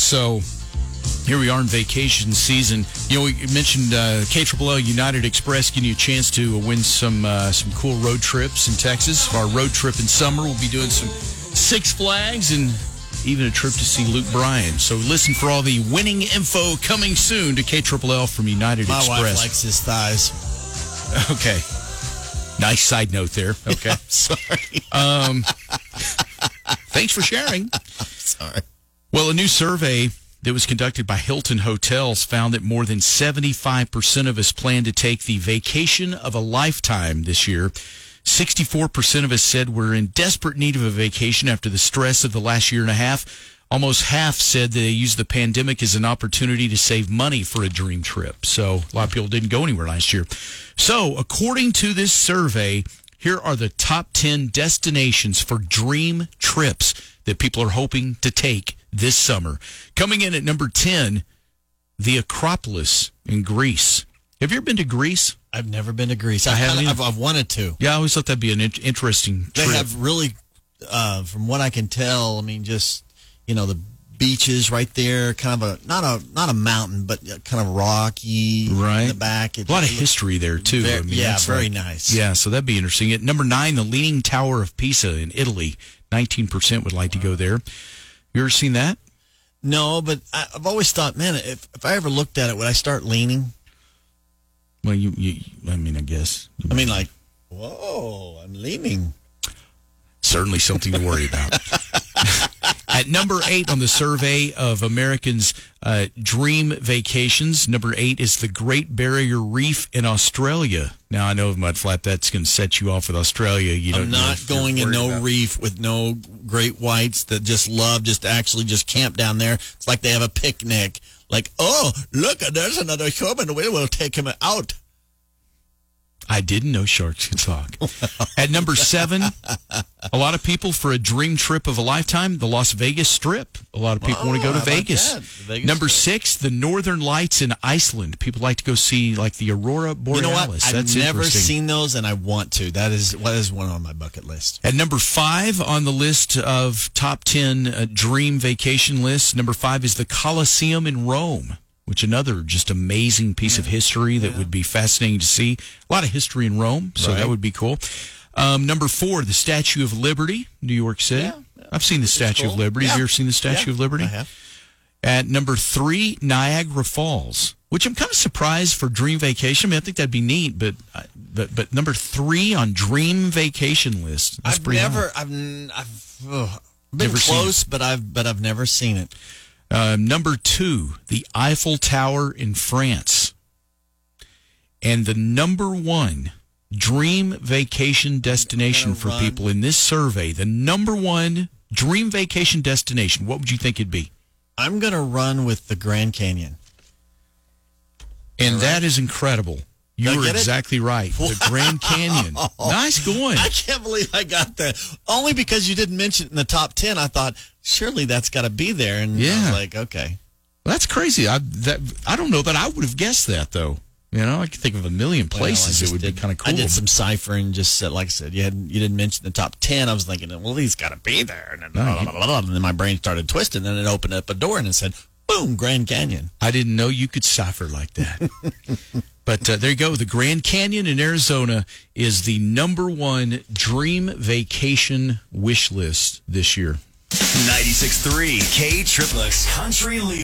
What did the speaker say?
So here we are in vacation season. You know, we mentioned uh, KLL United Express giving you a chance to win some uh, some cool road trips in Texas. Our road trip in summer, we'll be doing some Six Flags and even a trip to see Luke Bryan. So listen for all the winning info coming soon to KLL from United My Express. wife likes his thighs. Okay. Nice side note there. Okay. Sorry. Thanks for sharing. Sorry. Well, a new survey that was conducted by Hilton Hotels found that more than 75% of us plan to take the vacation of a lifetime this year. 64% of us said we're in desperate need of a vacation after the stress of the last year and a half. Almost half said they used the pandemic as an opportunity to save money for a dream trip. So a lot of people didn't go anywhere last year. So according to this survey, here are the top 10 destinations for dream trips that people are hoping to take this summer. Coming in at number 10, the Acropolis in Greece. Have you ever been to Greece? I've never been to Greece. I, haven't I've, I've wanted to. Yeah, I always thought that'd be an in- interesting They trip. have really, uh, from what I can tell, I mean, just you know the beaches right there, kind of a not a not a mountain, but kind of rocky, Right. in the back. It, a lot of history there too. very- I mean, yeah, very like- nice. Yeah, so that'd be interesting. At number nine, the Leaning Tower of Pisa in Italy. Nineteen percent would like to go there. You ever seen that? No, but I, I've always thought, man, if if I ever looked at it, would I start leaning? Well, you, you I mean, I guess. I mean, like, whoa, I'm leaning. certainly something to worry about. At number eight on the survey of Americans' uh, dream vacations, number eight is the Great Barrier Reef in Australia. Now, I know, Mudflap, that's going to set you off with Australia. You I'm not going in no about- reef with no great whites that just love just actually just camp down there. It's like they have a picnic. Like, oh, look, there's another human. We will take him out. I didn't know sharks could talk. At number seven, a lot of people for a dream trip of a lifetime, the Las Vegas Strip. A lot of people want to go Oh, to Vegas. Vegas number Strip. six, the Northern Lights in Iceland. People like to go see like the Aurora Borealis. You know what? I've That's never seen those, and I want to. That is what is one on my bucket list. At number five on the list of top 10 uh, dream vacation lists, number five is the Colosseum in Rome, which another just amazing piece of history that would be fascinating to see. A lot of history in Rome, so Right. that would be cool. Um, number four, the Statue of Liberty, New York City. Yeah, I've seen the Statue of cool. Liberty. Have you ever seen the Statue Yeah, of Liberty? I have. At number three, Niagara Falls, which I'm kind of surprised for dream vacation. I mean, I think that'd be neat, but but but number three on dream vacation list. I've never, I've, I've ugh, been Never close, but I've, but I've never seen it. Um, number two, the Eiffel Tower in France. And the number one dream vacation destination for run. people in this survey, the number one dream vacation destination, what would you think it'd be? I'm gonna run with the Grand Canyon. And that is incredible. You Did I were get it? exactly right. The Grand Canyon. Nice going. I can't believe I got that. Only because you didn't mention it in the top ten. I thought surely that's got to be there, and I Yeah. was like, okay. That's crazy. I that I don't know that I would have guessed that though. You know, I could think of a million places just it would did- be kind of cool. I did some ciphering, just said, like I said, you hadn't, you didn't mention the top ten. I was thinking, well, he's got to be there, and then, blah, blah, blah, blah, and then my brain started twisting. And then it opened up a door and it said, boom, Grand Canyon. I didn't know you could cipher like that. but uh, there you go. The Grand Canyon in Arizona is the number one dream vacation wish list this year. 96.3 K Triplex Country Leader.